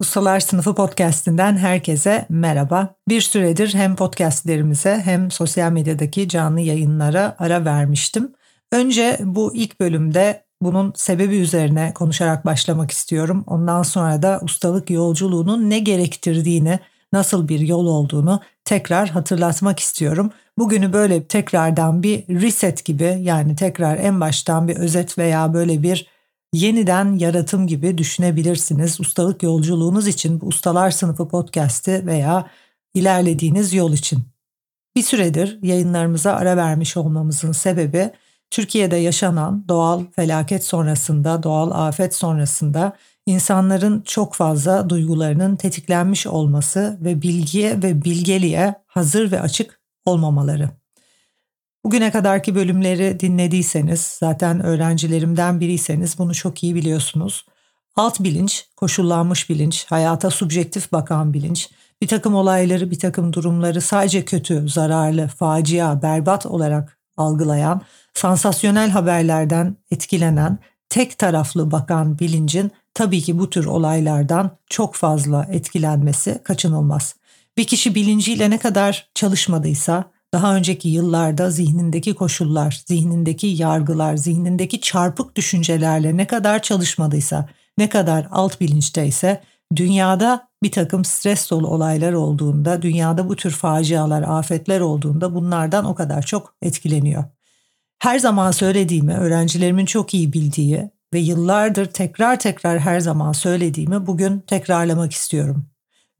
Ustalar Sınıfı podcast'inden herkese merhaba. Bir süredir hem podcastlerimize hem sosyal medyadaki canlı yayınlara ara vermiştim. Önce bu ilk bölümde bunun sebebi üzerine konuşarak başlamak istiyorum. Ondan sonra da ustalık yolculuğunun ne gerektirdiğini, nasıl bir yol olduğunu tekrar hatırlatmak istiyorum. Bugünü böyle tekrardan bir reset gibi yani tekrar en baştan bir özet veya böyle bir yeniden yaratım gibi düşünebilirsiniz. Ustalık yolculuğunuz için bu Ustalar Sınıfı podcast'i veya ilerlediğiniz yol için. Bir süredir yayınlarımıza ara vermiş olmamızın sebebi Türkiye'de yaşanan doğal felaket sonrasında, doğal afet sonrasında insanların çok fazla duygularının tetiklenmiş olması ve bilgiye ve bilgeliğe hazır ve açık olmamaları. Bugüne kadarki bölümleri dinlediyseniz, zaten öğrencilerimden biriyseniz bunu çok iyi biliyorsunuz. Alt bilinç, koşullanmış bilinç, hayata subjektif bakan bilinç, bir takım olayları, bir takım durumları sadece kötü, zararlı, facia, berbat olarak algılayan, sansasyonel haberlerden etkilenen, tek taraflı bakan bilincin tabii ki bu tür olaylardan çok fazla etkilenmesi kaçınılmaz. Bir kişi bilinciyle ne kadar çalışmadıysa, daha önceki yıllarda zihnindeki koşullar, zihnindeki yargılar, zihnindeki çarpık düşüncelerle ne kadar çalışmadıysa, ne kadar alt bilinçteyse dünyada bir takım stres dolu olaylar olduğunda, dünyada bu tür facialar, afetler olduğunda bunlardan o kadar çok etkileniyor. Her zaman söylediğimi, öğrencilerimin çok iyi bildiği ve yıllardır tekrar tekrar her zaman söylediğimi bugün tekrarlamak istiyorum.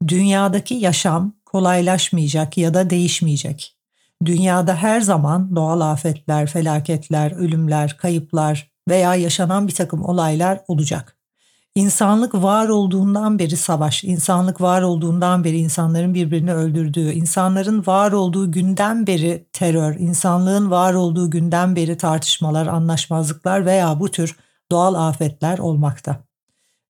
Dünyadaki yaşam kolaylaşmayacak ya da değişmeyecek. Dünyada her zaman doğal afetler, felaketler, ölümler, kayıplar veya yaşanan bir takım olaylar olacak. İnsanlık var olduğundan beri savaş, insanlık var olduğundan beri insanların birbirini öldürdüğü, insanların var olduğu günden beri terör, insanlığın var olduğu günden beri tartışmalar, anlaşmazlıklar veya bu tür doğal afetler olmakta.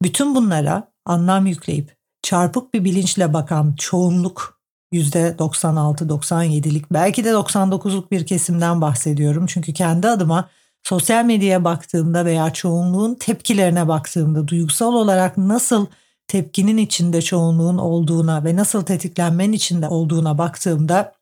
Bütün bunlara anlam yükleyip çarpık bir bilinçle bakan çoğunluk %96-97'lik belki de 99'luk bir kesimden bahsediyorum. Çünkü kendi adıma sosyal medyaya baktığımda veya çoğunluğun tepkilerine baktığımda duygusal olarak nasıl tepkinin içinde çoğunluğun olduğuna ve nasıl tetiklenmenin içinde olduğuna baktığımda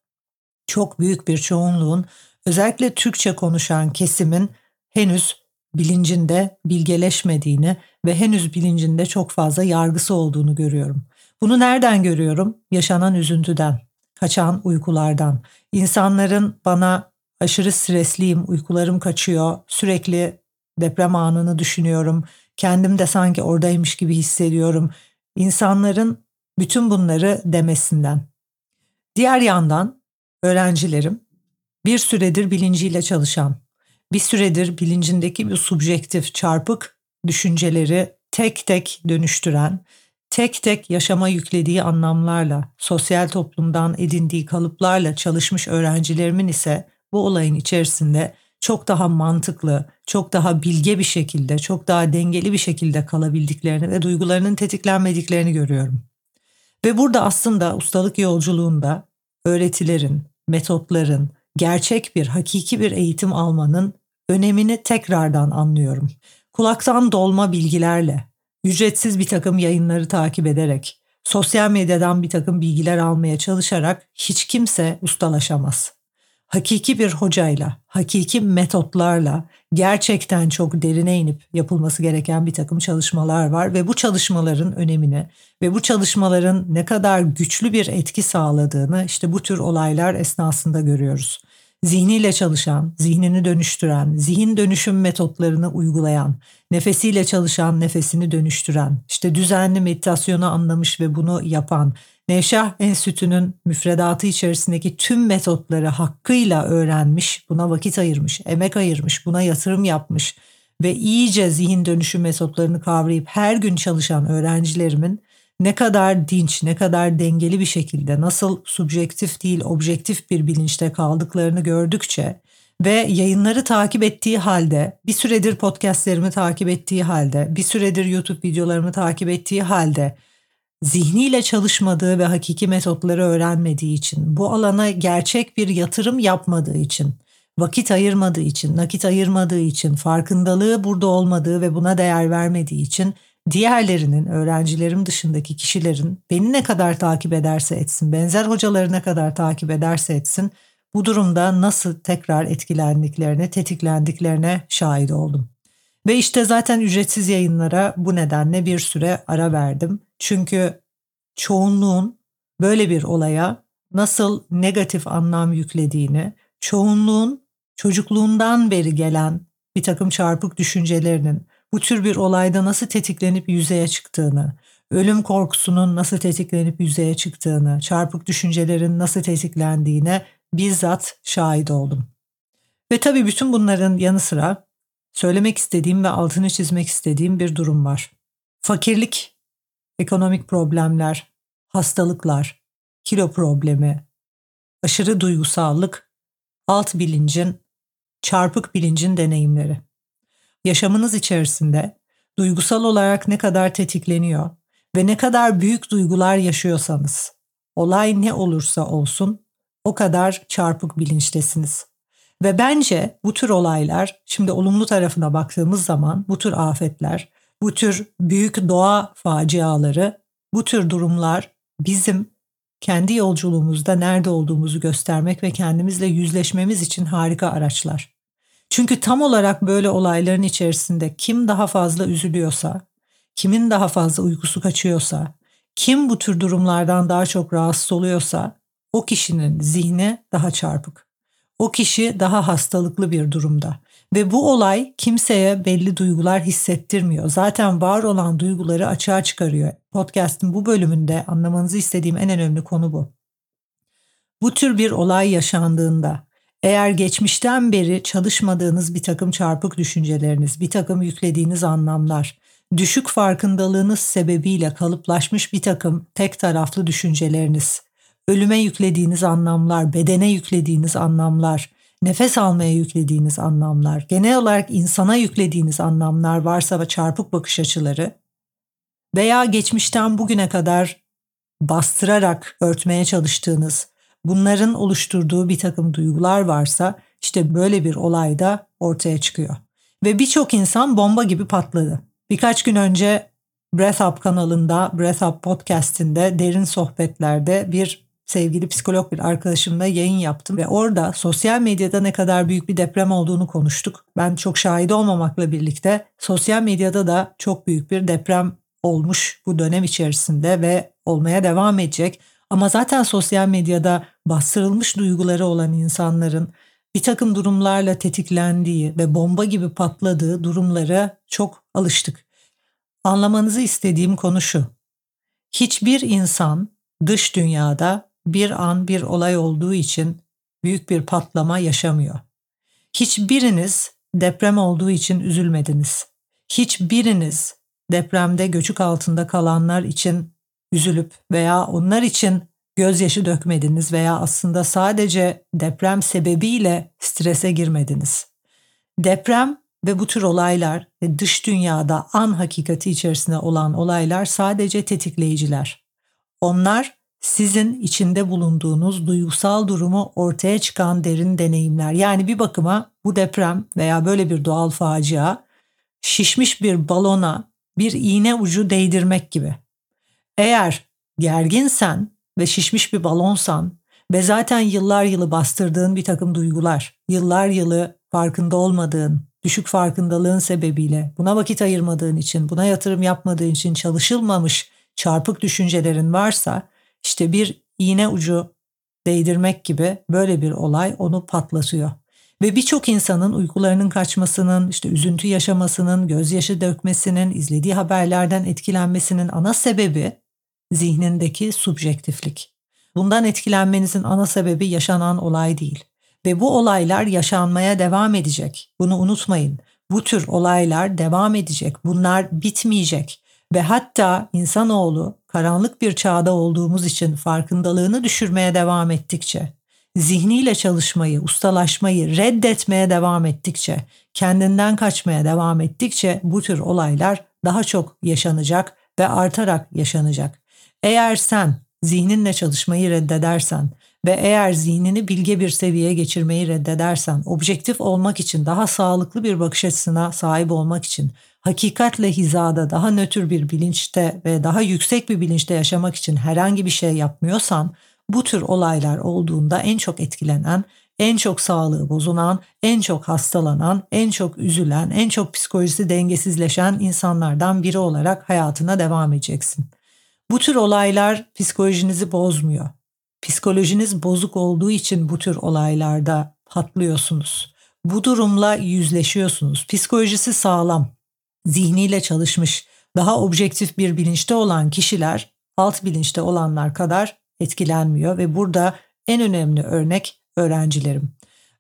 çok büyük bir çoğunluğun özellikle Türkçe konuşan kesimin henüz bilincinde bilgeleşmediğini ve henüz bilincinde çok fazla yargısı olduğunu görüyorum. Bunu nereden görüyorum? Yaşanan üzüntüden, kaçan uykulardan. İnsanların bana aşırı stresliyim, uykularım kaçıyor, sürekli deprem anını düşünüyorum, kendim de sanki oradaymış gibi hissediyorum. İnsanların bütün bunları demesinden. Diğer yandan öğrencilerim bir süredir bilinciyle çalışan, bir süredir bilincindeki bir subjektif, çarpık düşünceleri tek tek dönüştüren tek tek yaşama yüklediği anlamlarla, sosyal toplumdan edindiği kalıplarla çalışmış öğrencilerimin ise bu olayın içerisinde çok daha mantıklı, çok daha bilge bir şekilde, çok daha dengeli bir şekilde kalabildiklerini ve duygularının tetiklenmediklerini görüyorum. Ve burada aslında ustalık yolculuğunda öğretilerin, metotların, gerçek bir, hakiki bir eğitim almanın önemini tekrardan anlıyorum. Kulaktan dolma bilgilerle, ücretsiz bir takım yayınları takip ederek, sosyal medyadan bir takım bilgiler almaya çalışarak hiç kimse ustalaşamaz. Hakiki bir hocayla, hakiki metotlarla gerçekten çok derine inip yapılması gereken bir takım çalışmalar var ve bu çalışmaların önemini ve bu çalışmaların ne kadar güçlü bir etki sağladığını işte bu tür olaylar esnasında görüyoruz. Zihniyle çalışan, zihnini dönüştüren, zihin dönüşüm metotlarını uygulayan, nefesiyle çalışan, nefesini dönüştüren, işte düzenli meditasyonu anlamış ve bunu yapan, Nevşah Enstitü'nün müfredatı içerisindeki tüm metotları hakkıyla öğrenmiş, buna vakit ayırmış, emek ayırmış, buna yatırım yapmış ve iyice zihin dönüşüm metotlarını kavrayıp her gün çalışan öğrencilerimin ne kadar dinç, ne kadar dengeli bir şekilde nasıl subjektif değil objektif bir bilinçte kaldıklarını gördükçe ve yayınları takip ettiği halde, bir süredir podcastlerimi takip ettiği halde, bir süredir YouTube videolarımı takip ettiği halde zihniyle çalışmadığı ve hakiki metotları öğrenmediği için, bu alana gerçek bir yatırım yapmadığı için, vakit ayırmadığı için, nakit ayırmadığı için, farkındalığı burada olmadığı ve buna değer vermediği için diğerlerinin, öğrencilerim dışındaki kişilerin beni ne kadar takip ederse etsin, benzer hocaları ne kadar takip ederse etsin, bu durumda nasıl tekrar etkilendiklerine, tetiklendiklerine şahit oldum. Ve işte zaten ücretsiz yayınlara bu nedenle bir süre ara verdim. Çünkü çoğunluğun böyle bir olaya nasıl negatif anlam yüklediğini, çoğunluğun çocukluğundan beri gelen bir takım çarpık düşüncelerinin bu tür bir olayda nasıl tetiklenip yüzeye çıktığını, ölüm korkusunun nasıl tetiklenip yüzeye çıktığını, çarpık düşüncelerin nasıl tetiklendiğine bizzat şahit oldum. Ve tabii bütün bunların yanı sıra söylemek istediğim ve altını çizmek istediğim bir durum var. Fakirlik, ekonomik problemler, hastalıklar, kilo problemi, aşırı duygusallık, alt bilincin, çarpık bilincin deneyimleri yaşamınız içerisinde duygusal olarak ne kadar tetikleniyor ve ne kadar büyük duygular yaşıyorsanız, olay ne olursa olsun o kadar çarpık bilinçtesiniz. Ve bence bu tür olaylar, şimdi olumlu tarafına baktığımız zaman bu tür afetler, bu tür büyük doğa faciaları, bu tür durumlar bizim kendi yolculuğumuzda nerede olduğumuzu göstermek ve kendimizle yüzleşmemiz için harika araçlar. Çünkü tam olarak böyle olayların içerisinde kim daha fazla üzülüyorsa, kimin daha fazla uykusu kaçıyorsa, kim bu tür durumlardan daha çok rahatsız oluyorsa o kişinin zihni daha çarpık. O kişi daha hastalıklı bir durumda. Ve bu olay kimseye belli duygular hissettirmiyor. Zaten var olan duyguları açığa çıkarıyor. Podcast'ın bu bölümünde anlamanızı istediğim en önemli konu bu. Bu tür bir olay yaşandığında eğer geçmişten beri çalışmadığınız bir takım çarpık düşünceleriniz, bir takım yüklediğiniz anlamlar, düşük farkındalığınız sebebiyle kalıplaşmış bir takım tek taraflı düşünceleriniz, ölüme yüklediğiniz anlamlar, bedene yüklediğiniz anlamlar, nefes almaya yüklediğiniz anlamlar, genel olarak insana yüklediğiniz anlamlar varsa ve çarpık bakış açıları veya geçmişten bugüne kadar bastırarak örtmeye çalıştığınız bunların oluşturduğu bir takım duygular varsa işte böyle bir olay da ortaya çıkıyor. Ve birçok insan bomba gibi patladı. Birkaç gün önce Breath Up kanalında, Breath Up podcastinde derin sohbetlerde bir sevgili psikolog bir arkadaşımla yayın yaptım ve orada sosyal medyada ne kadar büyük bir deprem olduğunu konuştuk. Ben çok şahit olmamakla birlikte sosyal medyada da çok büyük bir deprem olmuş bu dönem içerisinde ve olmaya devam edecek. Ama zaten sosyal medyada bastırılmış duyguları olan insanların bir takım durumlarla tetiklendiği ve bomba gibi patladığı durumlara çok alıştık. Anlamanızı istediğim konu şu. Hiçbir insan dış dünyada bir an bir olay olduğu için büyük bir patlama yaşamıyor. Hiçbiriniz deprem olduğu için üzülmediniz. Hiçbiriniz depremde göçük altında kalanlar için üzülüp veya onlar için gözyaşı dökmediniz veya aslında sadece deprem sebebiyle strese girmediniz. Deprem ve bu tür olaylar ve dış dünyada an hakikati içerisinde olan olaylar sadece tetikleyiciler. Onlar sizin içinde bulunduğunuz duygusal durumu ortaya çıkan derin deneyimler. Yani bir bakıma bu deprem veya böyle bir doğal facia şişmiş bir balona bir iğne ucu değdirmek gibi. Eğer gerginsen ve şişmiş bir balonsan ve zaten yıllar yılı bastırdığın bir takım duygular, yıllar yılı farkında olmadığın, düşük farkındalığın sebebiyle buna vakit ayırmadığın için, buna yatırım yapmadığın için çalışılmamış çarpık düşüncelerin varsa işte bir iğne ucu değdirmek gibi böyle bir olay onu patlatıyor. Ve birçok insanın uykularının kaçmasının, işte üzüntü yaşamasının, gözyaşı dökmesinin, izlediği haberlerden etkilenmesinin ana sebebi zihnindeki subjektiflik. Bundan etkilenmenizin ana sebebi yaşanan olay değil. Ve bu olaylar yaşanmaya devam edecek. Bunu unutmayın. Bu tür olaylar devam edecek. Bunlar bitmeyecek. Ve hatta insanoğlu karanlık bir çağda olduğumuz için farkındalığını düşürmeye devam ettikçe, zihniyle çalışmayı, ustalaşmayı reddetmeye devam ettikçe, kendinden kaçmaya devam ettikçe bu tür olaylar daha çok yaşanacak ve artarak yaşanacak. Eğer sen zihninle çalışmayı reddedersen ve eğer zihnini bilge bir seviyeye geçirmeyi reddedersen, objektif olmak için, daha sağlıklı bir bakış açısına sahip olmak için, hakikatle hizada, daha nötr bir bilinçte ve daha yüksek bir bilinçte yaşamak için herhangi bir şey yapmıyorsan, bu tür olaylar olduğunda en çok etkilenen, en çok sağlığı bozulan, en çok hastalanan, en çok üzülen, en çok psikolojisi dengesizleşen insanlardan biri olarak hayatına devam edeceksin. Bu tür olaylar psikolojinizi bozmuyor. Psikolojiniz bozuk olduğu için bu tür olaylarda patlıyorsunuz. Bu durumla yüzleşiyorsunuz. Psikolojisi sağlam, zihniyle çalışmış, daha objektif bir bilinçte olan kişiler alt bilinçte olanlar kadar etkilenmiyor ve burada en önemli örnek öğrencilerim.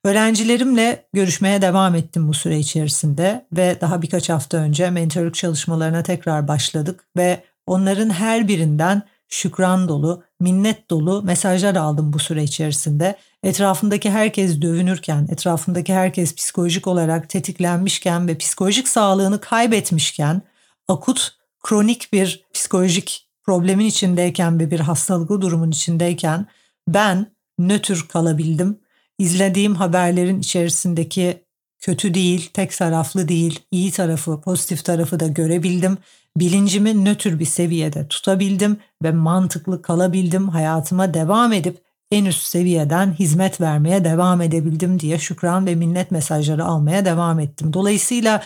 Öğrencilerimle görüşmeye devam ettim bu süre içerisinde ve daha birkaç hafta önce mentorluk çalışmalarına tekrar başladık ve onların her birinden şükran dolu, minnet dolu mesajlar aldım bu süre içerisinde. Etrafındaki herkes dövünürken, etrafındaki herkes psikolojik olarak tetiklenmişken ve psikolojik sağlığını kaybetmişken, akut, kronik bir psikolojik problemin içindeyken ve bir hastalıklı durumun içindeyken ben nötr kalabildim. İzlediğim haberlerin içerisindeki kötü değil, tek taraflı değil, iyi tarafı, pozitif tarafı da görebildim bilincimi nötr bir seviyede tutabildim ve mantıklı kalabildim. Hayatıma devam edip en üst seviyeden hizmet vermeye devam edebildim diye şükran ve minnet mesajları almaya devam ettim. Dolayısıyla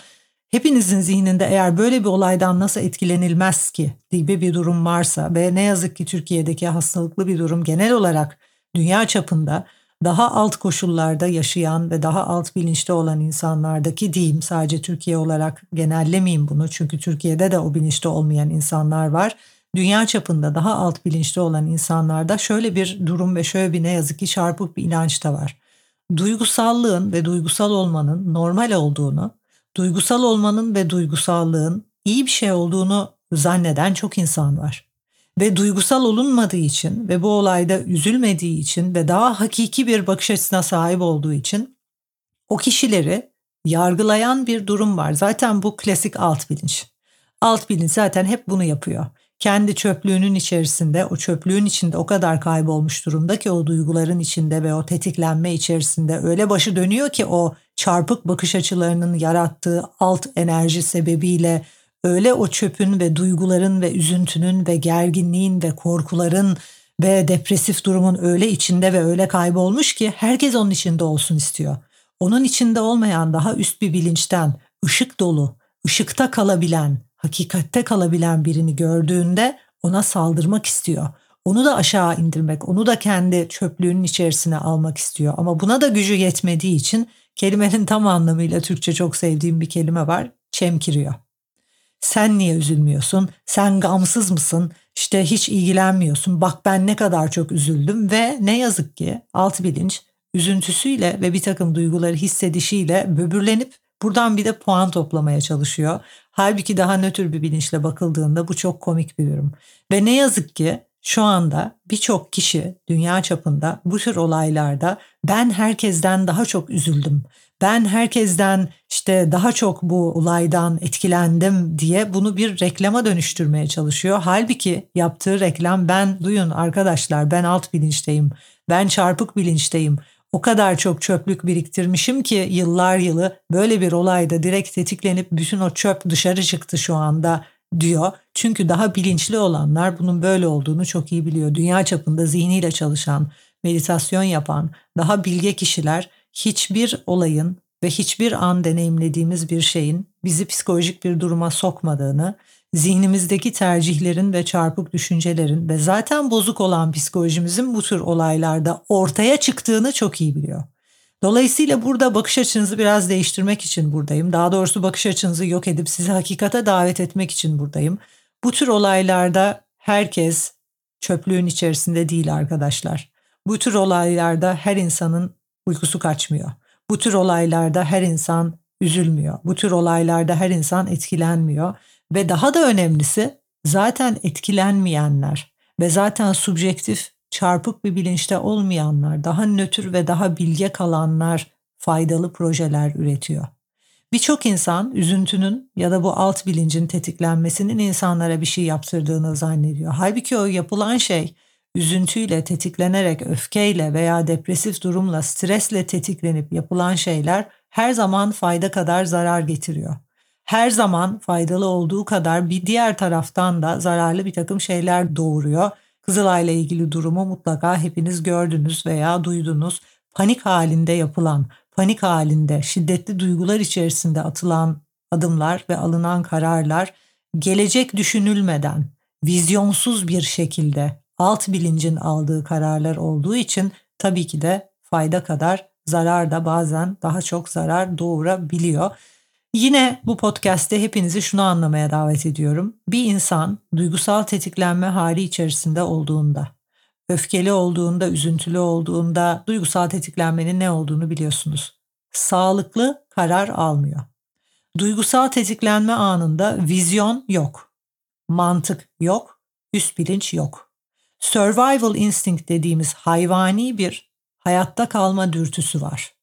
hepinizin zihninde eğer böyle bir olaydan nasıl etkilenilmez ki gibi bir durum varsa ve ne yazık ki Türkiye'deki hastalıklı bir durum genel olarak dünya çapında daha alt koşullarda yaşayan ve daha alt bilinçte olan insanlardaki diyeyim sadece Türkiye olarak genellemeyeyim bunu çünkü Türkiye'de de o bilinçte olmayan insanlar var. Dünya çapında daha alt bilinçte olan insanlarda şöyle bir durum ve şöyle bir ne yazık ki çarpık bir inanç da var. Duygusallığın ve duygusal olmanın normal olduğunu, duygusal olmanın ve duygusallığın iyi bir şey olduğunu zanneden çok insan var ve duygusal olunmadığı için ve bu olayda üzülmediği için ve daha hakiki bir bakış açısına sahip olduğu için o kişileri yargılayan bir durum var. Zaten bu klasik alt bilinç. Alt bilinç zaten hep bunu yapıyor. Kendi çöplüğünün içerisinde, o çöplüğün içinde o kadar kaybolmuş durumda ki o duyguların içinde ve o tetiklenme içerisinde öyle başı dönüyor ki o çarpık bakış açılarının yarattığı alt enerji sebebiyle öyle o çöpün ve duyguların ve üzüntünün ve gerginliğin ve korkuların ve depresif durumun öyle içinde ve öyle kaybolmuş ki herkes onun içinde olsun istiyor. Onun içinde olmayan daha üst bir bilinçten ışık dolu, ışıkta kalabilen, hakikatte kalabilen birini gördüğünde ona saldırmak istiyor. Onu da aşağı indirmek, onu da kendi çöplüğünün içerisine almak istiyor. Ama buna da gücü yetmediği için kelimenin tam anlamıyla Türkçe çok sevdiğim bir kelime var, çemkiriyor. Sen niye üzülmüyorsun? Sen gamsız mısın? İşte hiç ilgilenmiyorsun. Bak ben ne kadar çok üzüldüm ve ne yazık ki alt bilinç üzüntüsüyle ve bir takım duyguları hissedişiyle böbürlenip buradan bir de puan toplamaya çalışıyor. Halbuki daha nötr bir bilinçle bakıldığında bu çok komik bir durum. Ve ne yazık ki şu anda birçok kişi dünya çapında bu tür olaylarda ben herkesten daha çok üzüldüm ben herkesten işte daha çok bu olaydan etkilendim diye bunu bir reklama dönüştürmeye çalışıyor. Halbuki yaptığı reklam ben duyun arkadaşlar ben alt bilinçteyim. Ben çarpık bilinçteyim. O kadar çok çöplük biriktirmişim ki yıllar yılı böyle bir olayda direkt tetiklenip bütün o çöp dışarı çıktı şu anda diyor. Çünkü daha bilinçli olanlar bunun böyle olduğunu çok iyi biliyor. Dünya çapında zihniyle çalışan, meditasyon yapan, daha bilge kişiler hiçbir olayın ve hiçbir an deneyimlediğimiz bir şeyin bizi psikolojik bir duruma sokmadığını, zihnimizdeki tercihlerin ve çarpık düşüncelerin ve zaten bozuk olan psikolojimizin bu tür olaylarda ortaya çıktığını çok iyi biliyor. Dolayısıyla burada bakış açınızı biraz değiştirmek için buradayım. Daha doğrusu bakış açınızı yok edip sizi hakikate davet etmek için buradayım. Bu tür olaylarda herkes çöplüğün içerisinde değil arkadaşlar. Bu tür olaylarda her insanın uykusu kaçmıyor. Bu tür olaylarda her insan üzülmüyor. Bu tür olaylarda her insan etkilenmiyor ve daha da önemlisi zaten etkilenmeyenler ve zaten subjektif çarpık bir bilinçte olmayanlar, daha nötr ve daha bilge kalanlar faydalı projeler üretiyor. Birçok insan üzüntünün ya da bu alt bilincin tetiklenmesinin insanlara bir şey yaptırdığını zannediyor. Halbuki o yapılan şey üzüntüyle, tetiklenerek, öfkeyle veya depresif durumla, stresle tetiklenip yapılan şeyler her zaman fayda kadar zarar getiriyor. Her zaman faydalı olduğu kadar bir diğer taraftan da zararlı bir takım şeyler doğuruyor. Kızılay ile ilgili durumu mutlaka hepiniz gördünüz veya duydunuz. Panik halinde yapılan, panik halinde şiddetli duygular içerisinde atılan adımlar ve alınan kararlar gelecek düşünülmeden vizyonsuz bir şekilde alt bilincin aldığı kararlar olduğu için tabii ki de fayda kadar zarar da bazen daha çok zarar doğurabiliyor. Yine bu podcast'te hepinizi şunu anlamaya davet ediyorum. Bir insan duygusal tetiklenme hali içerisinde olduğunda, öfkeli olduğunda, üzüntülü olduğunda duygusal tetiklenmenin ne olduğunu biliyorsunuz. Sağlıklı karar almıyor. Duygusal tetiklenme anında vizyon yok. Mantık yok, üst bilinç yok. Survival instinct dediğimiz hayvani bir hayatta kalma dürtüsü var.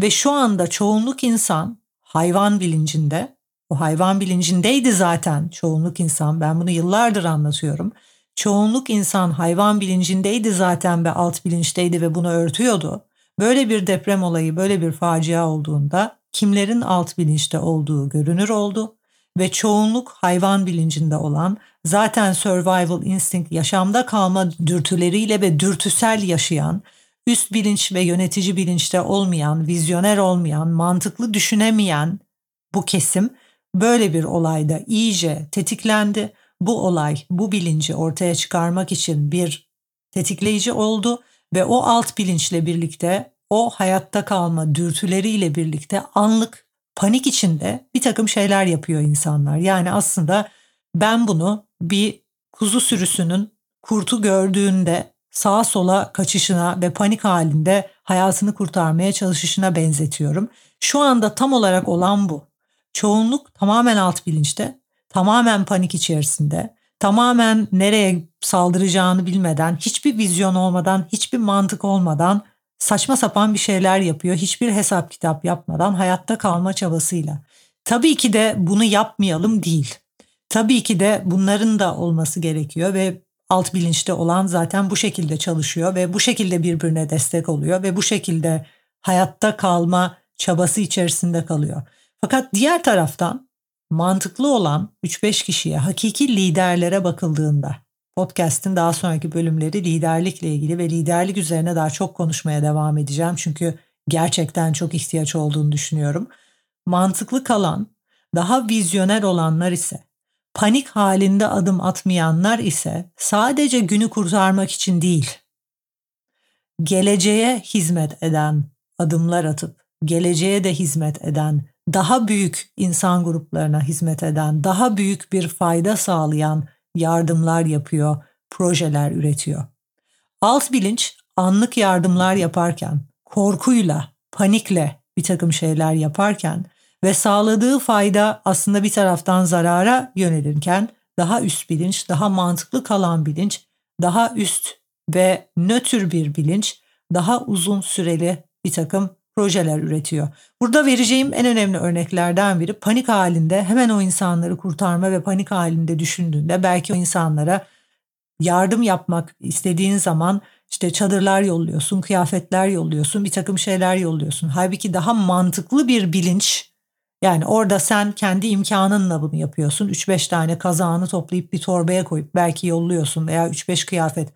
Ve şu anda çoğunluk insan hayvan bilincinde, o hayvan bilincindeydi zaten çoğunluk insan. Ben bunu yıllardır anlatıyorum. Çoğunluk insan hayvan bilincindeydi zaten ve alt bilinçteydi ve bunu örtüyordu. Böyle bir deprem olayı, böyle bir facia olduğunda kimlerin alt bilinçte olduğu görünür oldu ve çoğunluk hayvan bilincinde olan zaten survival instinct yaşamda kalma dürtüleriyle ve dürtüsel yaşayan üst bilinç ve yönetici bilinçte olmayan, vizyoner olmayan, mantıklı düşünemeyen bu kesim böyle bir olayda iyice tetiklendi. Bu olay, bu bilinci ortaya çıkarmak için bir tetikleyici oldu ve o alt bilinçle birlikte o hayatta kalma dürtüleriyle birlikte anlık panik içinde bir takım şeyler yapıyor insanlar. Yani aslında ben bunu bir kuzu sürüsünün kurtu gördüğünde sağa sola kaçışına ve panik halinde hayatını kurtarmaya çalışışına benzetiyorum. Şu anda tam olarak olan bu. Çoğunluk tamamen alt bilinçte, tamamen panik içerisinde, tamamen nereye saldıracağını bilmeden, hiçbir vizyon olmadan, hiçbir mantık olmadan saçma sapan bir şeyler yapıyor. Hiçbir hesap kitap yapmadan hayatta kalma çabasıyla. Tabii ki de bunu yapmayalım değil. Tabii ki de bunların da olması gerekiyor ve alt bilinçte olan zaten bu şekilde çalışıyor ve bu şekilde birbirine destek oluyor ve bu şekilde hayatta kalma çabası içerisinde kalıyor. Fakat diğer taraftan mantıklı olan 3-5 kişiye, hakiki liderlere bakıldığında podcast'in daha sonraki bölümleri liderlikle ilgili ve liderlik üzerine daha çok konuşmaya devam edeceğim. Çünkü gerçekten çok ihtiyaç olduğunu düşünüyorum. Mantıklı kalan, daha vizyoner olanlar ise Panik halinde adım atmayanlar ise sadece günü kurtarmak için değil, geleceğe hizmet eden adımlar atıp geleceğe de hizmet eden, daha büyük insan gruplarına hizmet eden, daha büyük bir fayda sağlayan yardımlar yapıyor, projeler üretiyor. Alt bilinç anlık yardımlar yaparken, korkuyla, panikle bir takım şeyler yaparken ve sağladığı fayda aslında bir taraftan zarara yönelirken daha üst bilinç, daha mantıklı kalan bilinç, daha üst ve nötr bir bilinç, daha uzun süreli bir takım projeler üretiyor. Burada vereceğim en önemli örneklerden biri panik halinde hemen o insanları kurtarma ve panik halinde düşündüğünde belki o insanlara yardım yapmak istediğin zaman işte çadırlar yolluyorsun, kıyafetler yolluyorsun, bir takım şeyler yolluyorsun. Halbuki daha mantıklı bir bilinç yani orada sen kendi imkanınla bunu yapıyorsun. 3-5 tane kazağını toplayıp bir torbaya koyup belki yolluyorsun veya 3-5 kıyafet.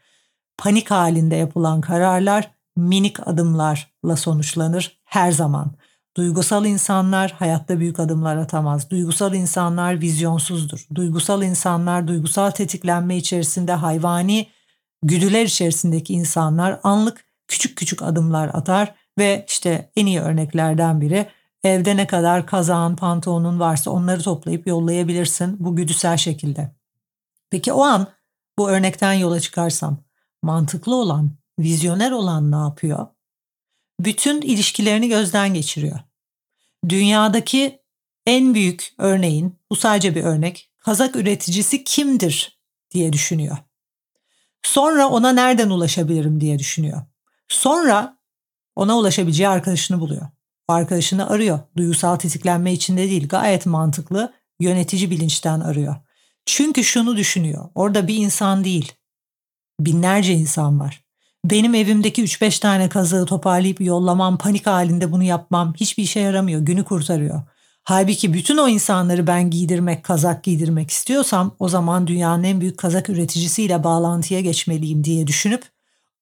Panik halinde yapılan kararlar minik adımlarla sonuçlanır her zaman. Duygusal insanlar hayatta büyük adımlar atamaz. Duygusal insanlar vizyonsuzdur. Duygusal insanlar duygusal tetiklenme içerisinde hayvani güdüler içerisindeki insanlar anlık küçük küçük adımlar atar ve işte en iyi örneklerden biri evde ne kadar kazağın, pantolonun varsa onları toplayıp yollayabilirsin bu güdüsel şekilde. Peki o an bu örnekten yola çıkarsam mantıklı olan, vizyoner olan ne yapıyor? Bütün ilişkilerini gözden geçiriyor. Dünyadaki en büyük örneğin, bu sadece bir örnek, kazak üreticisi kimdir diye düşünüyor. Sonra ona nereden ulaşabilirim diye düşünüyor. Sonra ona ulaşabileceği arkadaşını buluyor. O arkadaşını arıyor. Duygusal tetiklenme içinde değil, gayet mantıklı, yönetici bilinçten arıyor. Çünkü şunu düşünüyor. Orada bir insan değil. Binlerce insan var. Benim evimdeki 3-5 tane kazığı toparlayıp yollamam, panik halinde bunu yapmam hiçbir işe yaramıyor. Günü kurtarıyor. Halbuki bütün o insanları ben giydirmek, kazak giydirmek istiyorsam o zaman dünyanın en büyük kazak üreticisiyle bağlantıya geçmeliyim diye düşünüp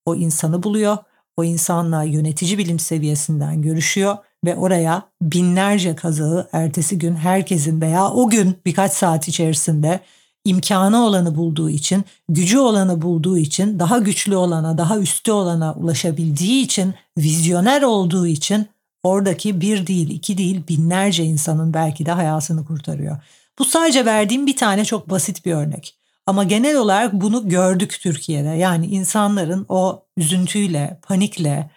o insanı buluyor. O insanla yönetici bilim seviyesinden görüşüyor ve oraya binlerce kazağı ertesi gün herkesin veya o gün birkaç saat içerisinde imkanı olanı bulduğu için, gücü olanı bulduğu için, daha güçlü olana, daha üstü olana ulaşabildiği için, vizyoner olduğu için oradaki bir değil, iki değil binlerce insanın belki de hayatını kurtarıyor. Bu sadece verdiğim bir tane çok basit bir örnek. Ama genel olarak bunu gördük Türkiye'de. Yani insanların o üzüntüyle, panikle,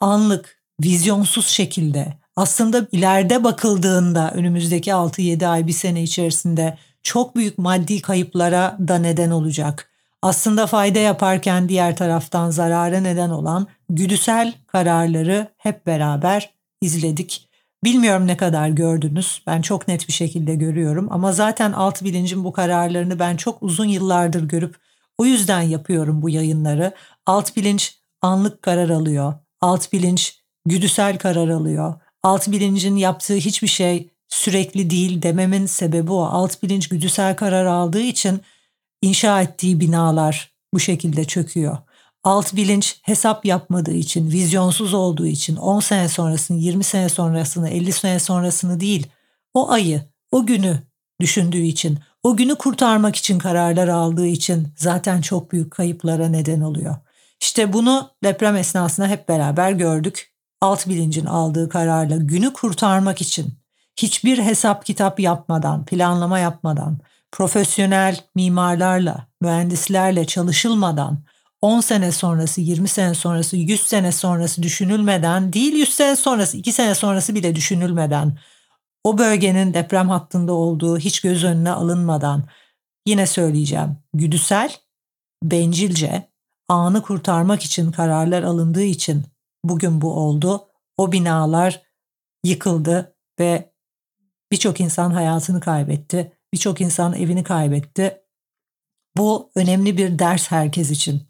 anlık, vizyonsuz şekilde aslında ileride bakıldığında önümüzdeki 6-7 ay bir sene içerisinde çok büyük maddi kayıplara da neden olacak. Aslında fayda yaparken diğer taraftan zarara neden olan güdüsel kararları hep beraber izledik. Bilmiyorum ne kadar gördünüz. Ben çok net bir şekilde görüyorum ama zaten alt bilincin bu kararlarını ben çok uzun yıllardır görüp o yüzden yapıyorum bu yayınları. Alt bilinç anlık karar alıyor. Alt bilinç güdüsel karar alıyor. Alt bilincin yaptığı hiçbir şey sürekli değil dememin sebebi o. Alt bilinç güdüsel karar aldığı için inşa ettiği binalar bu şekilde çöküyor. Alt bilinç hesap yapmadığı için, vizyonsuz olduğu için 10 sene sonrasını, 20 sene sonrasını, 50 sene sonrasını değil, o ayı, o günü düşündüğü için, o günü kurtarmak için kararlar aldığı için zaten çok büyük kayıplara neden oluyor. İşte bunu deprem esnasında hep beraber gördük. Alt bilincin aldığı kararla günü kurtarmak için hiçbir hesap kitap yapmadan, planlama yapmadan, profesyonel mimarlarla, mühendislerle çalışılmadan 10 sene sonrası, 20 sene sonrası, 100 sene sonrası düşünülmeden değil 100 sene sonrası, 2 sene sonrası bile düşünülmeden o bölgenin deprem hattında olduğu hiç göz önüne alınmadan yine söyleyeceğim güdüsel, bencilce, anı kurtarmak için kararlar alındığı için bugün bu oldu. O binalar yıkıldı ve birçok insan hayatını kaybetti. Birçok insan evini kaybetti. Bu önemli bir ders herkes için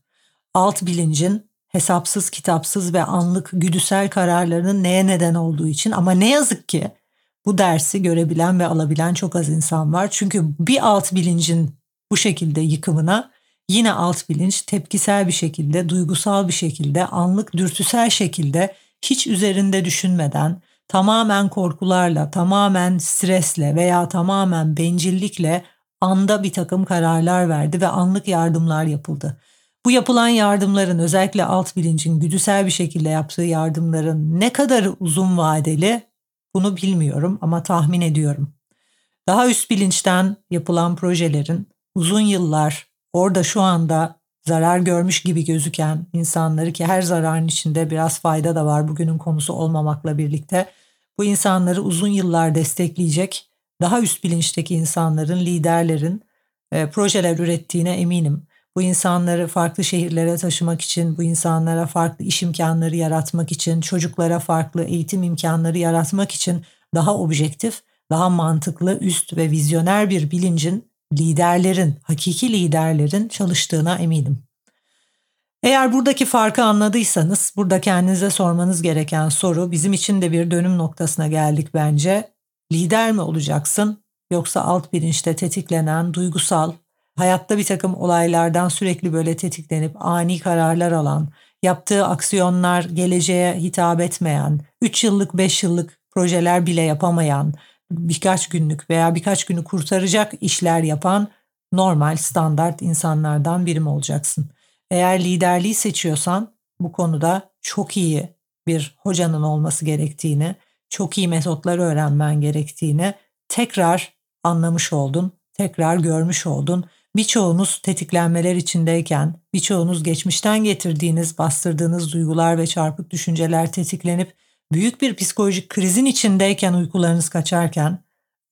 alt bilincin hesapsız kitapsız ve anlık güdüsel kararlarının neye neden olduğu için ama ne yazık ki bu dersi görebilen ve alabilen çok az insan var. Çünkü bir alt bilincin bu şekilde yıkımına yine alt bilinç tepkisel bir şekilde, duygusal bir şekilde, anlık dürtüsel şekilde hiç üzerinde düşünmeden tamamen korkularla, tamamen stresle veya tamamen bencillikle anda bir takım kararlar verdi ve anlık yardımlar yapıldı. Bu yapılan yardımların özellikle alt bilincin güdüsel bir şekilde yaptığı yardımların ne kadar uzun vadeli bunu bilmiyorum ama tahmin ediyorum. Daha üst bilinçten yapılan projelerin uzun yıllar orada şu anda zarar görmüş gibi gözüken insanları ki her zararın içinde biraz fayda da var bugünün konusu olmamakla birlikte bu insanları uzun yıllar destekleyecek daha üst bilinçteki insanların, liderlerin e, projeler ürettiğine eminim bu insanları farklı şehirlere taşımak için, bu insanlara farklı iş imkanları yaratmak için, çocuklara farklı eğitim imkanları yaratmak için daha objektif, daha mantıklı, üst ve vizyoner bir bilincin liderlerin, hakiki liderlerin çalıştığına eminim. Eğer buradaki farkı anladıysanız burada kendinize sormanız gereken soru bizim için de bir dönüm noktasına geldik bence. Lider mi olacaksın yoksa alt bilinçte tetiklenen duygusal, hayatta bir takım olaylardan sürekli böyle tetiklenip ani kararlar alan, yaptığı aksiyonlar geleceğe hitap etmeyen, 3 yıllık 5 yıllık projeler bile yapamayan, birkaç günlük veya birkaç günü kurtaracak işler yapan normal standart insanlardan biri mi olacaksın? Eğer liderliği seçiyorsan bu konuda çok iyi bir hocanın olması gerektiğini, çok iyi metotları öğrenmen gerektiğini tekrar anlamış oldun, tekrar görmüş oldun. Birçoğunuz tetiklenmeler içindeyken, birçoğunuz geçmişten getirdiğiniz, bastırdığınız duygular ve çarpık düşünceler tetiklenip büyük bir psikolojik krizin içindeyken uykularınız kaçarken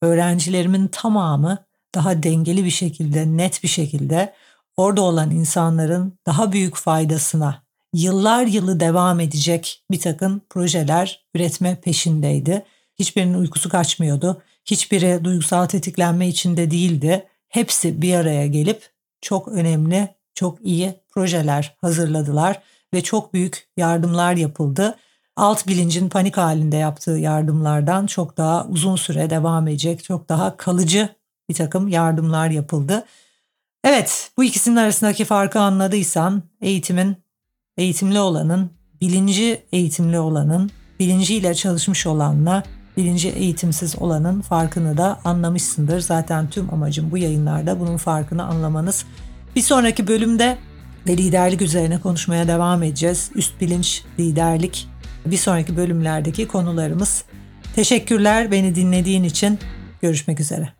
öğrencilerimin tamamı daha dengeli bir şekilde, net bir şekilde orada olan insanların daha büyük faydasına yıllar yılı devam edecek bir takım projeler üretme peşindeydi. Hiçbirinin uykusu kaçmıyordu. Hiçbiri duygusal tetiklenme içinde değildi. Hepsi bir araya gelip çok önemli, çok iyi projeler hazırladılar ve çok büyük yardımlar yapıldı. Alt bilincin panik halinde yaptığı yardımlardan çok daha uzun süre devam edecek, çok daha kalıcı bir takım yardımlar yapıldı. Evet, bu ikisinin arasındaki farkı anladıysan eğitimin eğitimli olanın, bilinci eğitimli olanın, bilinciyle çalışmış olanla bilinci eğitimsiz olanın farkını da anlamışsındır. Zaten tüm amacım bu yayınlarda bunun farkını anlamanız. Bir sonraki bölümde ve liderlik üzerine konuşmaya devam edeceğiz. Üst bilinç, liderlik bir sonraki bölümlerdeki konularımız. Teşekkürler beni dinlediğin için. Görüşmek üzere.